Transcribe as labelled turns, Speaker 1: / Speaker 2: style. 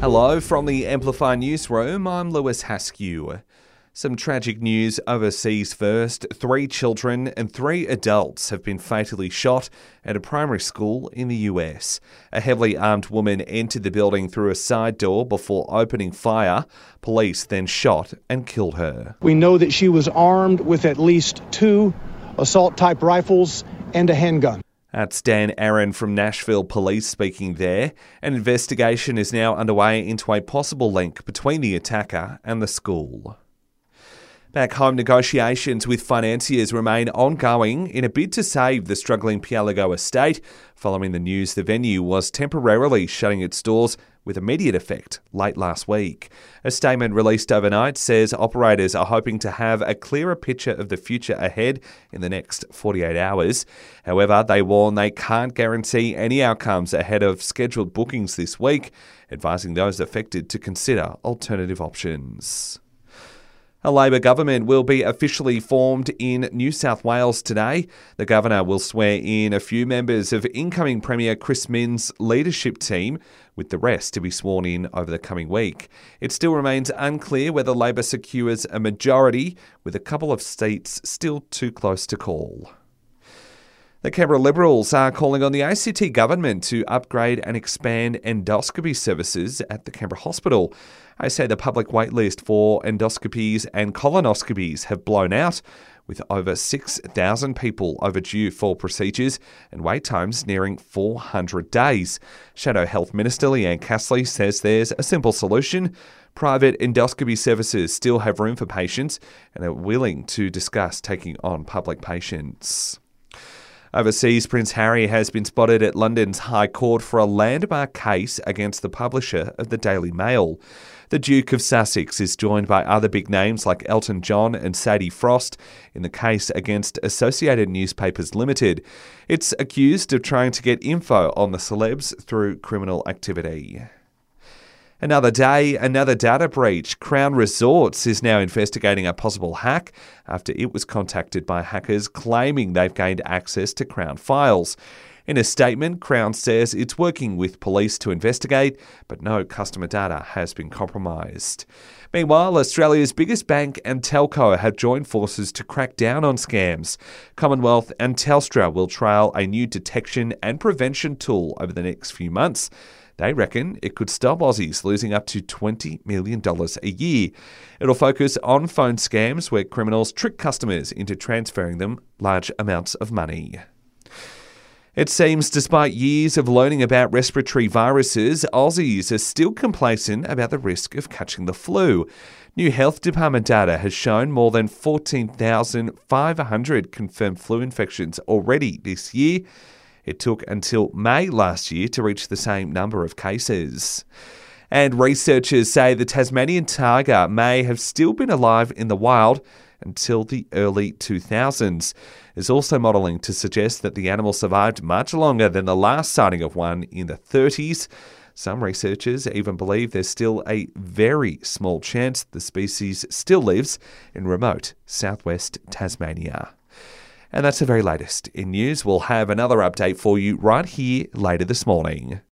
Speaker 1: Hello from the Amplify Newsroom. I'm Lewis Haskew. Some tragic news overseas first. Three children and three adults have been fatally shot at a primary school in the US. A heavily armed woman entered the building through a side door before opening fire. Police then shot and killed her.
Speaker 2: We know that she was armed with at least two assault type rifles and a handgun.
Speaker 1: That's Don Aaron from Nashville Police speaking there. An investigation is now underway into a possible link between the attacker and the school. Back home, negotiations with financiers remain ongoing in a bid to save the struggling Pialligo estate following the news the venue was temporarily shutting its doors with immediate effect late last week. A statement released overnight says operators are hoping to have a clearer picture of the future ahead in the next 48 hours. However, they warn they can't guarantee any outcomes ahead of scheduled bookings this week, advising those affected to consider alternative options. A Labor government will be officially formed in New South Wales today. The governor will swear in a few members of incoming Premier Chris Minns' leadership team, with the rest to be sworn in over the coming week. It still remains unclear whether Labor secures a majority, with a couple of seats still too close to call. The Canberra Liberals are calling on the ACT government to upgrade and expand endoscopy services at the Canberra Hospital. I say the public waitlist for endoscopies and colonoscopies have blown out, with over 6,000 people overdue for procedures and wait times nearing 400 days. Shadow Health Minister Leanne Castley says there's a simple solution. Private endoscopy services still have room for patients and are willing to discuss taking on public patients. Overseas, Prince Harry has been spotted at London's High Court for a landmark case against the publisher of the Daily Mail. The Duke of Sussex is joined by other big names like Elton John and Sadie Frost in the case against Associated Newspapers Limited. It's accused of trying to get info on the celebs through criminal activity. Another day, another data breach. Crown Resorts is now investigating a possible hack after it was contacted by hackers claiming they've gained access to Crown files. In a statement, Crown says it's working with police to investigate, but no customer data has been compromised. Meanwhile, Australia's biggest bank and telco have joined forces to crack down on scams. Commonwealth and Telstra will trial a new detection and prevention tool over the next few months. They reckon it could stop Aussies losing up to $20 million a year. It'll focus on phone scams where criminals trick customers into transferring them large amounts of money. It seems, despite years of learning about respiratory viruses, Aussies are still complacent about the risk of catching the flu. New Health Department data has shown more than 14,500 confirmed flu infections already this year. It took until May last year to reach the same number of cases. And researchers say the Tasmanian tiger may have still been alive in the wild until the early 2000s. There's also modelling to suggest that the animal survived much longer than the last sighting of one in the 30s. Some researchers even believe there's still a very small chance the species still lives in remote southwest Tasmania. And that's the very latest in news. We'll have another update for you right here later this morning.